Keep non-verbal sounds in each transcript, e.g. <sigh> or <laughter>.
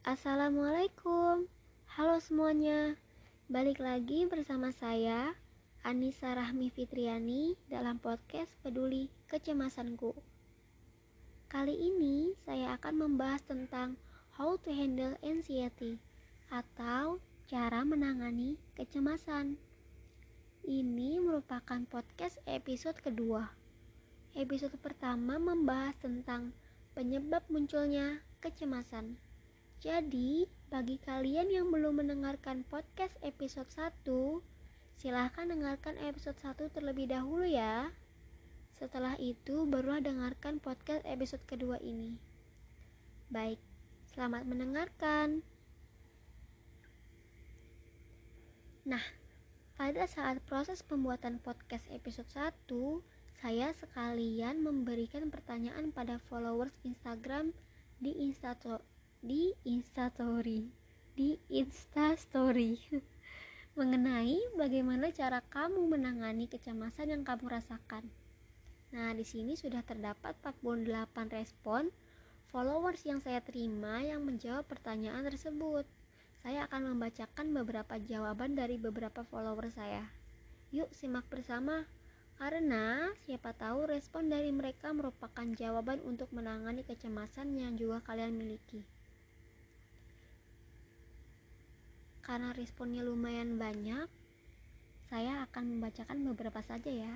Assalamualaikum. Halo semuanya. Balik lagi bersama saya Anissa Rahmi Fitriani Dalam podcast Peduli Kecemasanku. Kali ini saya akan membahas tentang How to handle anxiety Atau cara menangani kecemasan. Ini merupakan podcast episode kedua. Episode pertama membahas tentang penyebab munculnya kecemasan. Jadi, bagi kalian yang belum mendengarkan podcast episode 1, silahkan dengarkan episode 1 terlebih dahulu ya. Setelah itu, barulah dengarkan podcast episode kedua ini. Baik, selamat mendengarkan. Nah, pada saat proses pembuatan podcast episode 1, saya sekalian memberikan pertanyaan pada followers Instagram di Instasto di Instastory di Instastory <laughs> mengenai bagaimana cara kamu menangani kecemasan yang kamu rasakan. Nah, di sini sudah terdapat 48 respon followers yang saya terima yang menjawab pertanyaan tersebut. Saya akan membacakan beberapa jawaban dari beberapa follower saya. Yuk simak bersama karena siapa tahu respon dari mereka merupakan jawaban untuk menangani kecemasan yang juga kalian miliki. Karena responnya lumayan banyak, saya akan membacakan beberapa saja ya.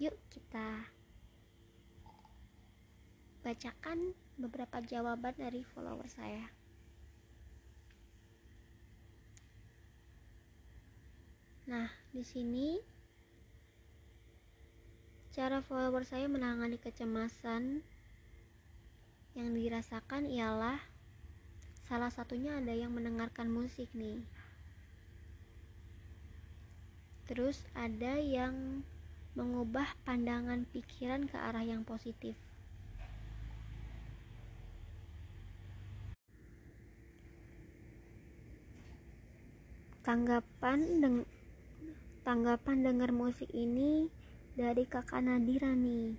Yuk kita bacakan beberapa jawaban dari follower saya. Nah, di sini Cara follower saya menangani kecemasan yang dirasakan ialah salah satunya ada yang mendengarkan musik nih. Terus ada yang mengubah pandangan pikiran ke arah yang positif. Tanggapan deng tanggapan dengar musik ini dari kakak Nadira nih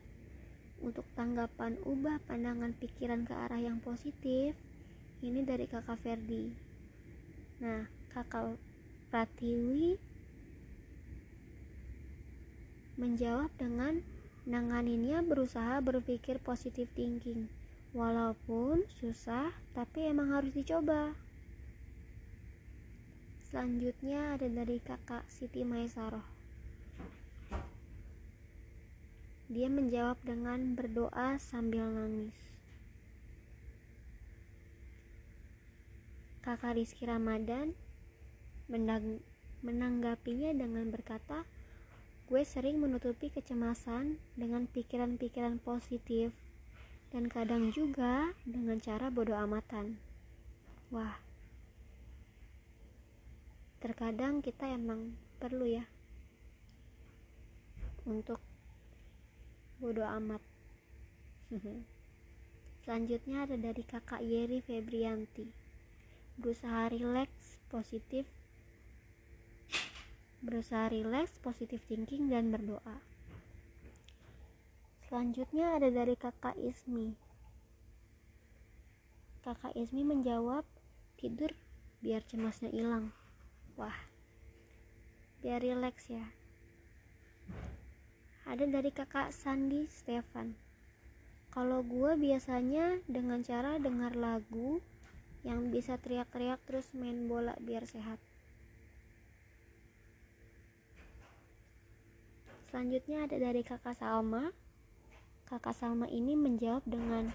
untuk tanggapan ubah pandangan pikiran ke arah yang positif ini dari kakak Ferdi. Nah kakak Pratiwi menjawab dengan nanganinnya berusaha berpikir positif thinking. Walaupun susah tapi emang harus dicoba. Selanjutnya ada dari kakak Siti Maesaroh Dia menjawab dengan berdoa sambil nangis. Kakak Rizky Ramadan menanggapinya dengan berkata, Gue sering menutupi kecemasan dengan pikiran-pikiran positif dan kadang juga dengan cara bodoh amatan. Wah, terkadang kita emang perlu ya untuk bodoh amat. <laughs> Selanjutnya ada dari kakak Yeri Febrianti berusaha rileks positif. Berusaha rileks positif thinking dan berdoa. Selanjutnya ada dari kakak Ismi. Kakak Ismi menjawab tidur biar cemasnya hilang. Wah biar rileks ya. Ada dari kakak Sandi Stefan. Kalau gue biasanya dengan cara dengar lagu yang bisa teriak-teriak terus main bola biar sehat. Selanjutnya ada dari kakak Salma. Kakak Salma ini menjawab dengan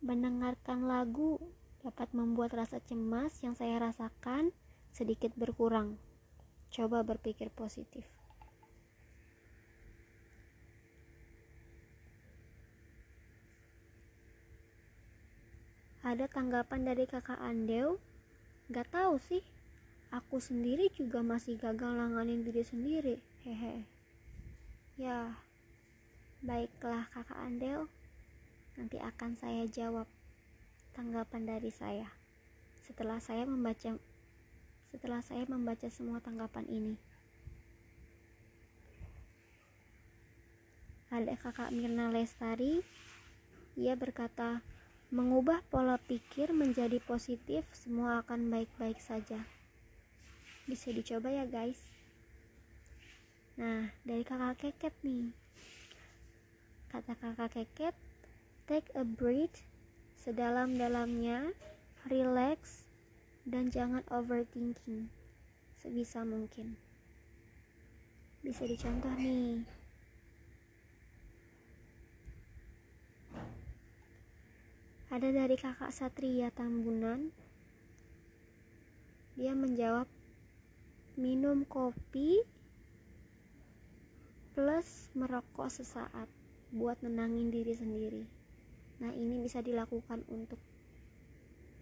mendengarkan lagu dapat membuat rasa cemas yang saya rasakan sedikit berkurang. Coba berpikir positif Ada tanggapan dari kakak Andeu? Gak tahu sih. Aku sendiri juga masih gagal nanganin diri sendiri. Hehe. Ya, baiklah kakak Andel. Nanti akan saya jawab tanggapan dari saya setelah saya membaca setelah saya membaca semua tanggapan ini. Ada kakak Mirna Lestari, ia berkata, Mengubah pola pikir menjadi positif, semua akan baik-baik saja. Bisa dicoba ya, guys. Nah, dari kakak keket nih. Kata kakak keket, take a breath sedalam-dalamnya, relax, dan jangan overthinking sebisa mungkin. Bisa dicontoh nih. Ada dari kakak Satria Tambunan. Dia menjawab minum kopi plus merokok sesaat buat nenangin diri sendiri. Nah, ini bisa dilakukan untuk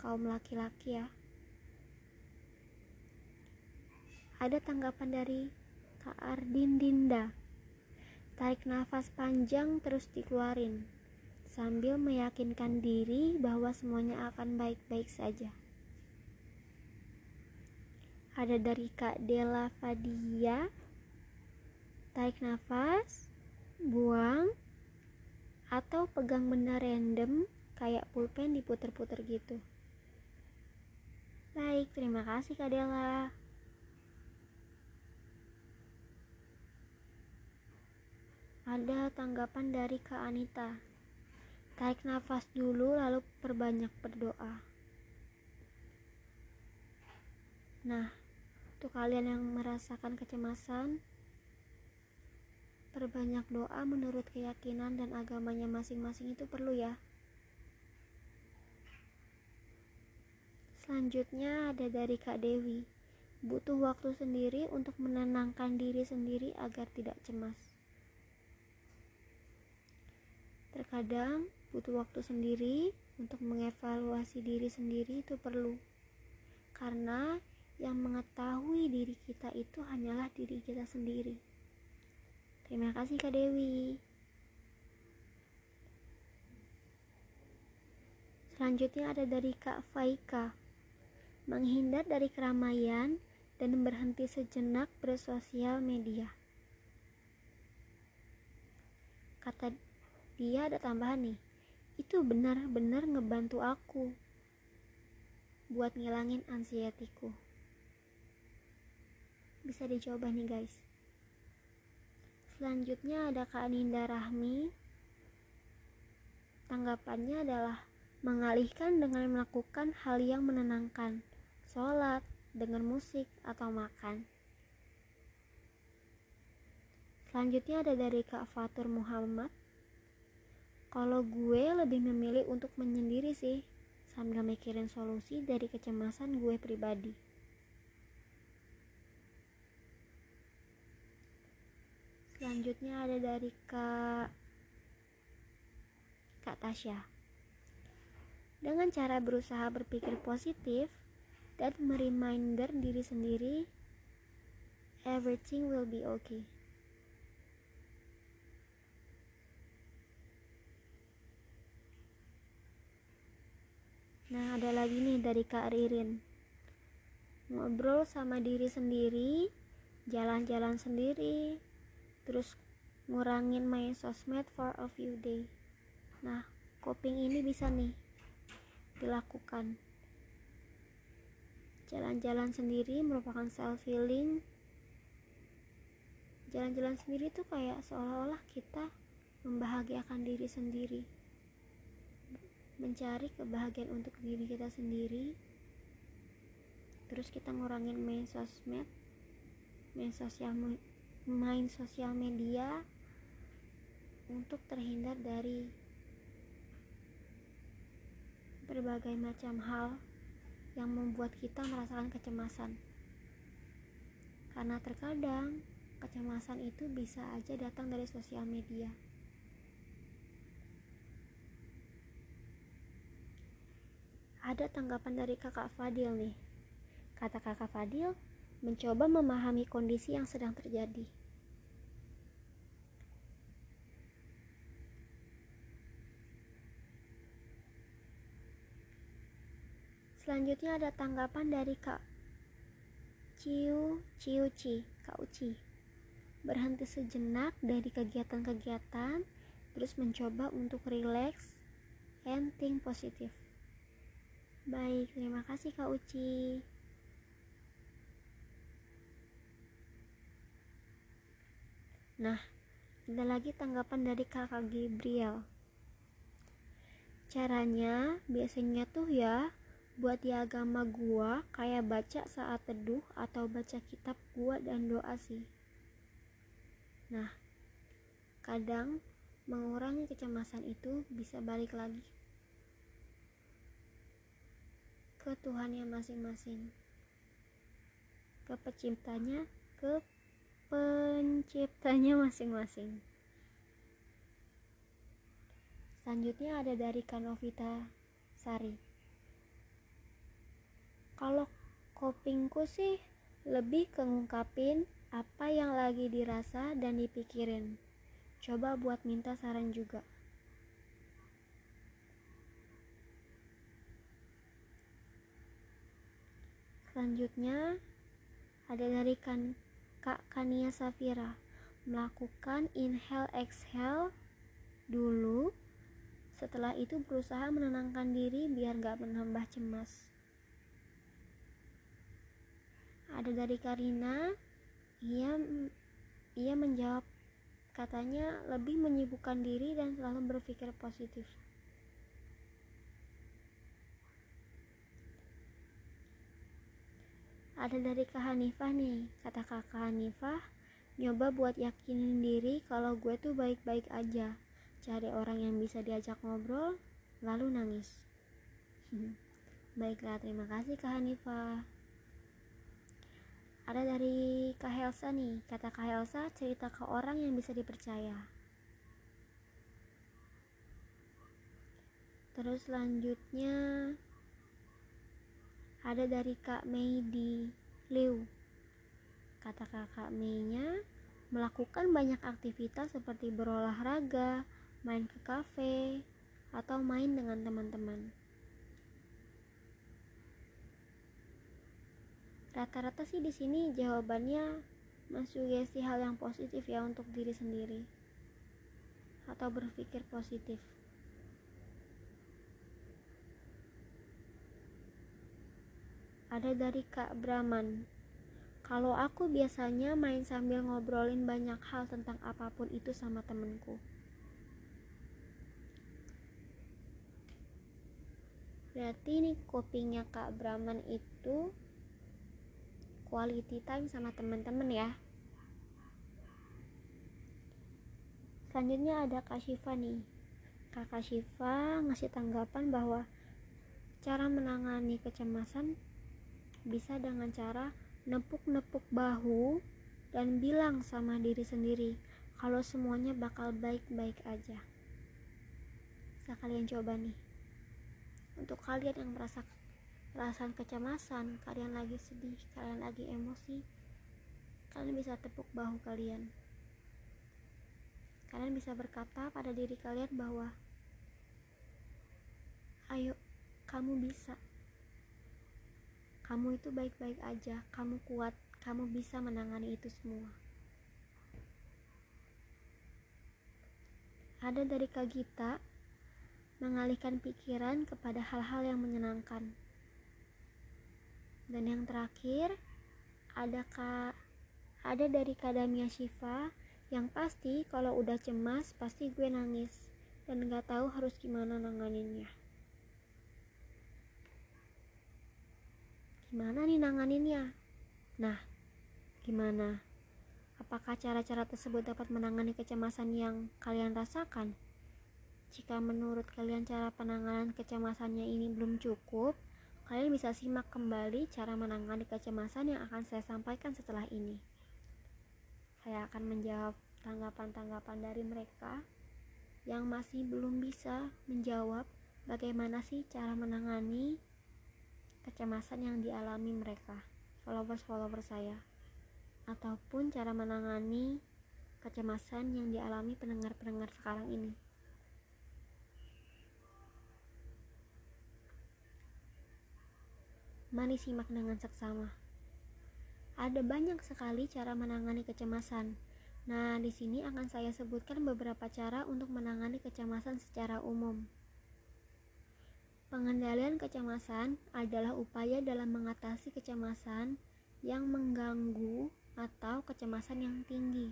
kaum laki-laki ya. Ada tanggapan dari Kak Ardin Dinda. Tarik nafas panjang terus dikeluarin sambil meyakinkan diri bahwa semuanya akan baik-baik saja. Ada dari Kak Dela Fadia, tarik nafas, buang, atau pegang benda random kayak pulpen diputer-puter gitu. Baik, terima kasih Kak Dela. Ada tanggapan dari Kak Anita. Tarik nafas dulu lalu perbanyak berdoa. Nah, untuk kalian yang merasakan kecemasan, perbanyak doa menurut keyakinan dan agamanya masing-masing itu perlu ya. Selanjutnya ada dari Kak Dewi. Butuh waktu sendiri untuk menenangkan diri sendiri agar tidak cemas. Terkadang butuh waktu sendiri untuk mengevaluasi diri sendiri itu perlu. Karena yang mengetahui diri kita itu hanyalah diri kita sendiri. Terima kasih Kak Dewi. Selanjutnya ada dari Kak Faika. Menghindar dari keramaian dan berhenti sejenak bersosial media. Kata dia ada tambahan nih itu benar-benar ngebantu aku buat ngilangin anxiety-ku. Bisa dicoba nih guys. Selanjutnya ada Kak Ninda Rahmi. Tanggapannya adalah mengalihkan dengan melakukan hal yang menenangkan, sholat, dengan musik, atau makan. Selanjutnya ada dari Kak Fatur Muhammad. Kalau gue lebih memilih untuk menyendiri sih, sambil mikirin solusi dari kecemasan gue pribadi. Selanjutnya ada dari Kak Kak Tasya. Dengan cara berusaha berpikir positif dan mereminder diri sendiri, everything will be okay. Nah, ada lagi nih dari Kak Ririn. Ngobrol sama diri sendiri, jalan-jalan sendiri, terus ngurangin main sosmed for a few day. Nah, coping ini bisa nih dilakukan. Jalan-jalan sendiri merupakan self healing. Jalan-jalan sendiri tuh kayak seolah-olah kita membahagiakan diri sendiri mencari kebahagiaan untuk diri kita sendiri. Terus kita ngurangin main sosmed main sosial main sosial media untuk terhindar dari berbagai macam hal yang membuat kita merasakan kecemasan. Karena terkadang kecemasan itu bisa aja datang dari sosial media Ada tanggapan dari kakak Fadil nih. Kata kakak Fadil, mencoba memahami kondisi yang sedang terjadi. Selanjutnya ada tanggapan dari Kak Ciu Ciu Ci, Kak Uci. Berhenti sejenak dari kegiatan-kegiatan, terus mencoba untuk rileks and think positive. Baik, terima kasih Kak Uci. Nah, ada lagi tanggapan dari kakak Gabriel. Caranya biasanya tuh ya buat di agama gua kayak baca saat teduh atau baca kitab gua dan doa sih. Nah, kadang mengurangi kecemasan itu bisa balik lagi ke Tuhan yang masing-masing ke penciptanya ke penciptanya masing-masing. Selanjutnya ada dari Kanovita Sari. Kalau kopingku sih lebih ke ngungkapin apa yang lagi dirasa dan dipikirin. Coba buat minta saran juga. Selanjutnya ada dari kan Kak Kania Safira. Melakukan inhale exhale dulu. Setelah itu berusaha menenangkan diri biar gak menambah cemas. Ada dari Karina. Ia ia menjawab katanya lebih menyibukkan diri dan selalu berpikir positif ada dari Kak Hanifah nih. Kata kakak Hanifah nyoba buat yakinin diri kalau gue tuh baik-baik aja. Cari orang yang bisa diajak ngobrol lalu nangis. <laughs> Baiklah terima kasih Kak Hanifah. Ada dari Kak Helsa nih. Kata Kak Helsa cerita ke orang yang bisa dipercaya. Terus selanjutnya ada dari Kak Mei di Liu. Kata kakak Mei-nya, melakukan banyak aktivitas seperti berolahraga, main ke kafe, atau main dengan teman-teman. Rata-rata sih di sini jawabannya mensugesti hal yang positif ya untuk diri sendiri atau berpikir positif. Ada dari Kak Brahman. Kalau aku biasanya main sambil ngobrolin banyak hal tentang apa pun itu sama temenku. Berarti ini kupingnya Kak Brahman itu quality time sama teman-teman ya. Selanjutnya ada Kak Shiva nih. Kakak Shiva ngasih tanggapan bahwa cara menangani kecemasan bisa dengan cara nepuk-nepuk bahu dan bilang sama diri sendiri kalau semuanya bakal baik-baik aja. Bisa kalian coba nih. Untuk kalian yang merasa perasaan kecemasan, kalian lagi sedih, kalian lagi emosi, kalian bisa tepuk bahu kalian. Kalian bisa berkata pada diri kalian bahwa ayo kamu bisa kamu itu baik-baik aja, kamu kuat, kamu bisa menangani itu semua. Ada dari Kak Gita mengalihkan pikiran kepada hal-hal yang menyenangkan. Dan yang terakhir, ada Kak ada dari Kadamia Shiva yang pasti kalau udah cemas pasti gue nangis dan gak tahu harus gimana nanganinnya. Gimana nih nanganinnya? Nah, gimana? Apakah cara-cara tersebut dapat menangani kecemasan yang kalian rasakan? Jika menurut kalian cara penanganan kecemasannya ini belum cukup, kalian bisa simak kembali cara menangani kecemasan yang akan saya sampaikan setelah ini. Saya akan menjawab tanggapan-tanggapan dari mereka yang masih belum bisa menjawab bagaimana sih cara menangani kecemasan yang dialami mereka, followers-followers saya, ataupun cara menangani kecemasan yang dialami pendengar-pendengar sekarang ini. Mari simak dengan seksama. Ada banyak sekali cara menangani kecemasan. Nah, di sini akan saya sebutkan beberapa cara untuk menangani kecemasan secara umum. Pengendalian kecemasan adalah upaya dalam mengatasi kecemasan yang mengganggu atau kecemasan yang tinggi.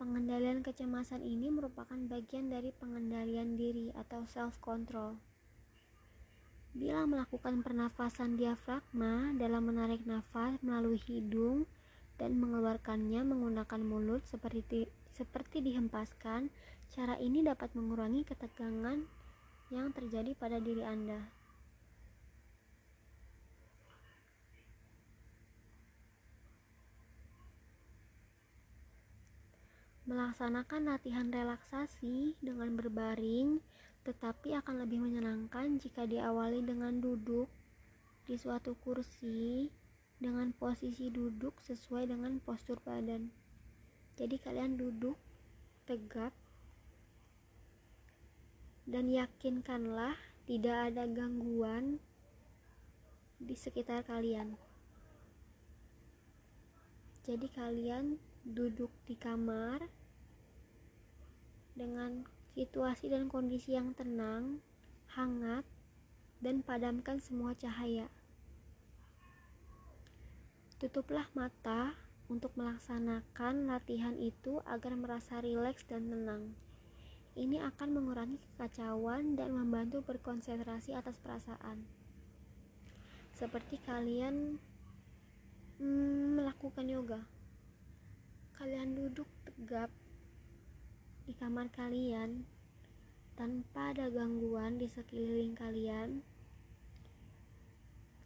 Pengendalian kecemasan ini merupakan bagian dari pengendalian diri atau self-control. Bila melakukan pernafasan diafragma dalam menarik nafas melalui hidung dan mengeluarkannya menggunakan mulut seperti seperti dihempaskan, cara ini dapat mengurangi ketegangan yang terjadi pada diri Anda. Melaksanakan latihan relaksasi dengan berbaring, tetapi akan lebih menyenangkan jika diawali dengan duduk di suatu kursi dengan posisi duduk sesuai dengan postur badan. Jadi kalian duduk tegap dan yakinkanlah tidak ada gangguan di sekitar kalian. Jadi kalian duduk di kamar dengan situasi dan kondisi yang tenang, hangat, dan padamkan semua cahaya. Tutuplah mata untuk melaksanakan latihan itu agar merasa rileks dan tenang. Ini akan mengurangi kekacauan dan membantu berkonsentrasi atas perasaan. Seperti kalian hmm, melakukan yoga. Kalian duduk tegap di kamar kalian tanpa ada gangguan di sekeliling kalian.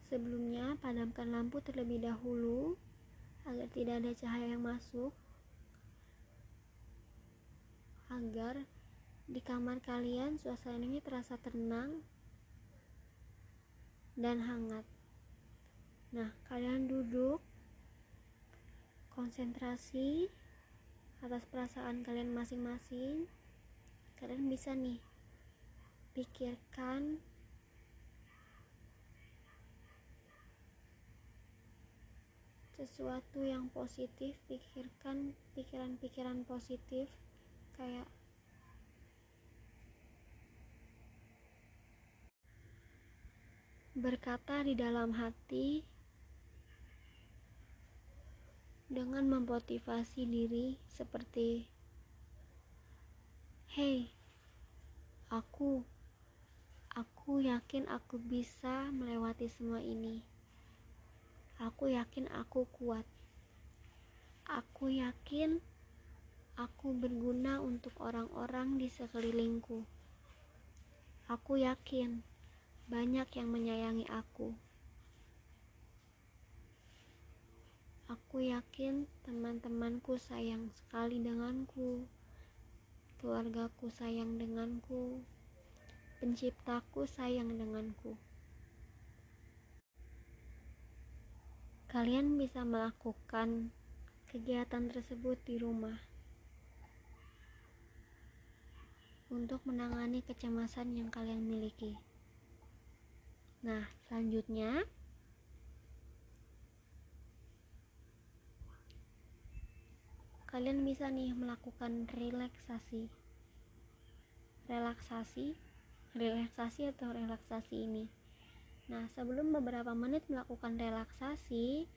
Sebelumnya, padamkan lampu terlebih dahulu agar tidak ada cahaya yang masuk. Agar di kamar kalian suasana ini terasa tenang dan hangat. Nah, kalian duduk, konsentrasi atas perasaan kalian masing-masing. Kalian bisa nih pikirkan sesuatu yang positif, pikirkan pikiran-pikiran positif kayak berkata di dalam hati dengan memotivasi diri seperti Hey, aku aku yakin aku bisa melewati semua ini. Aku yakin aku kuat. Aku yakin aku berguna untuk orang-orang di sekelilingku. Aku yakin banyak yang menyayangi aku. Aku yakin teman-temanku sayang sekali denganku, keluargaku sayang denganku, penciptaku sayang denganku. Kalian bisa melakukan kegiatan tersebut di rumah untuk menangani kecemasan yang kalian miliki. Nah, selanjutnya kalian bisa nih melakukan relaksasi. Relaksasi, relaksasi atau relaksasi ini. Nah, sebelum beberapa menit melakukan relaksasi,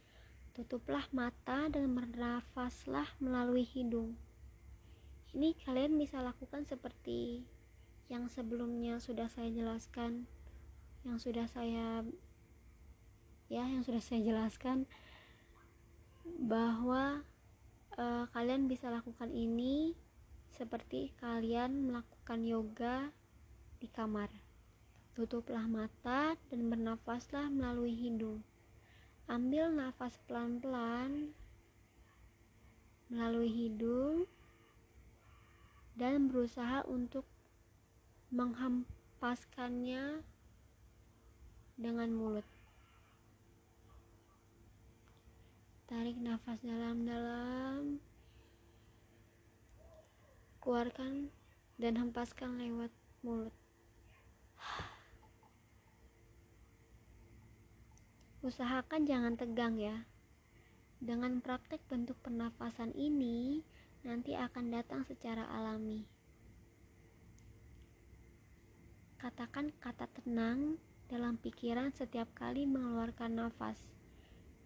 tutuplah mata dan bernafaslah melalui hidung. Ini kalian bisa lakukan seperti yang sebelumnya sudah saya jelaskan yang sudah saya ya yang sudah saya jelaskan bahwa uh, kalian bisa lakukan ini seperti kalian melakukan yoga di kamar. Tutuplah mata dan bernafaslah melalui hidung. Ambil nafas pelan-pelan melalui hidung dan berusaha untuk menghempaskannya dengan mulut. Tarik nafas dalam-dalam. Keluarkan dan hempaskan lewat mulut. Usahakan jangan tegang ya. Dengan praktek bentuk pernafasan ini, nanti akan datang secara alami. Katakan kata tenang dalam pikiran setiap kali mengeluarkan nafas.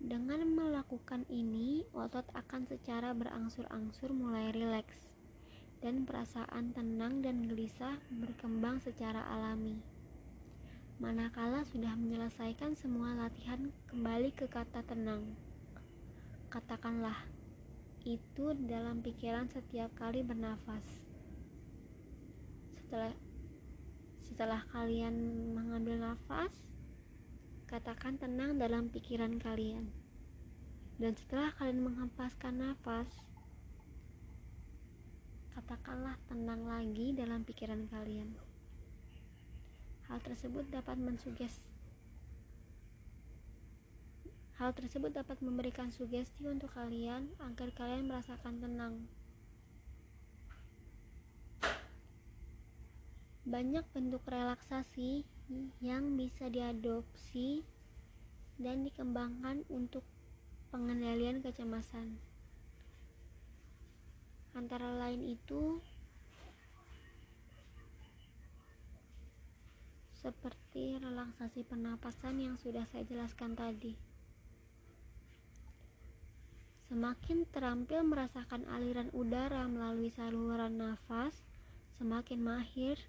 Dengan melakukan ini, otot akan secara berangsur-angsur mulai rileks dan perasaan tenang dan gelisah berkembang secara alami. Manakala sudah menyelesaikan semua latihan, kembali ke kata tenang. Katakanlah itu dalam pikiran setiap kali bernafas. Setelah setelah kalian mengambil nafas, katakan tenang dalam pikiran kalian. Dan setelah kalian menghempaskan nafas, katakanlah tenang lagi dalam pikiran kalian. Hal tersebut dapat mensuges Hal tersebut dapat memberikan sugesti untuk kalian agar kalian merasakan tenang. Banyak bentuk relaksasi yang bisa diadopsi dan dikembangkan untuk pengendalian kecemasan. Antara lain itu seperti relaksasi pernapasan yang sudah saya jelaskan tadi. Semakin terampil merasakan aliran udara melalui saluran nafas, semakin mahir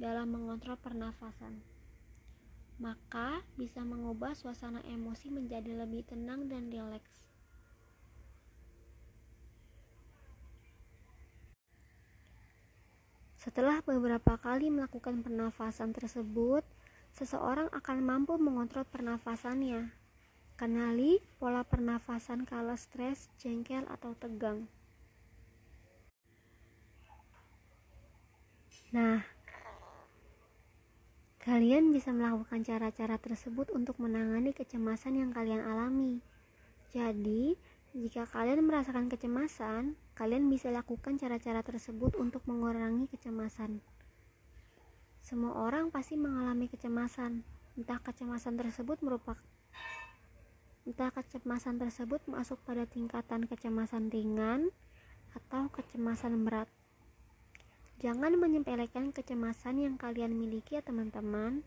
dalam mengontrol pernafasan. Maka bisa mengubah suasana emosi menjadi lebih tenang dan rileks. Setelah beberapa kali melakukan pernafasan tersebut, seseorang akan mampu mengontrol pernafasannya. Kenali pola pernafasan kala stres, jengkel, atau tegang. Nah, kalian bisa melakukan cara-cara tersebut untuk menangani kecemasan yang kalian alami. Jadi, jika kalian merasakan kecemasan, Kalian bisa lakukan cara-cara tersebut untuk mengurangi kecemasan. Semua orang pasti mengalami kecemasan, entah kecemasan tersebut merupakan entah kecemasan tersebut masuk pada tingkatan kecemasan ringan atau kecemasan berat. Jangan menyepelekan kecemasan yang kalian miliki ya teman-teman.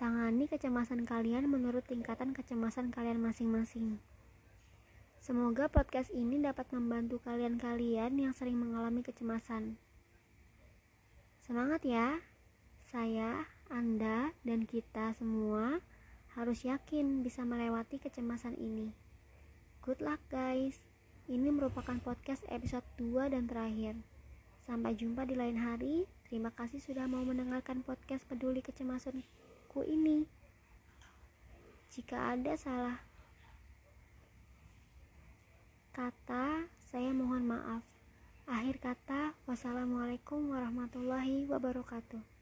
Tangani kecemasan kalian menurut tingkatan kecemasan kalian masing-masing. Semoga podcast ini dapat membantu kalian-kalian yang sering mengalami kecemasan. Semangat ya! Saya, Anda, dan kita semua harus yakin bisa melewati kecemasan ini. Good luck guys! Ini merupakan podcast episode 2 dan terakhir. Sampai jumpa di lain hari. Terima kasih sudah mau mendengarkan podcast peduli kecemasanku ini. Jika ada salah kata, saya mohon maaf. Akhir kata, wassalamualaikum warahmatullahi wabarakatuh.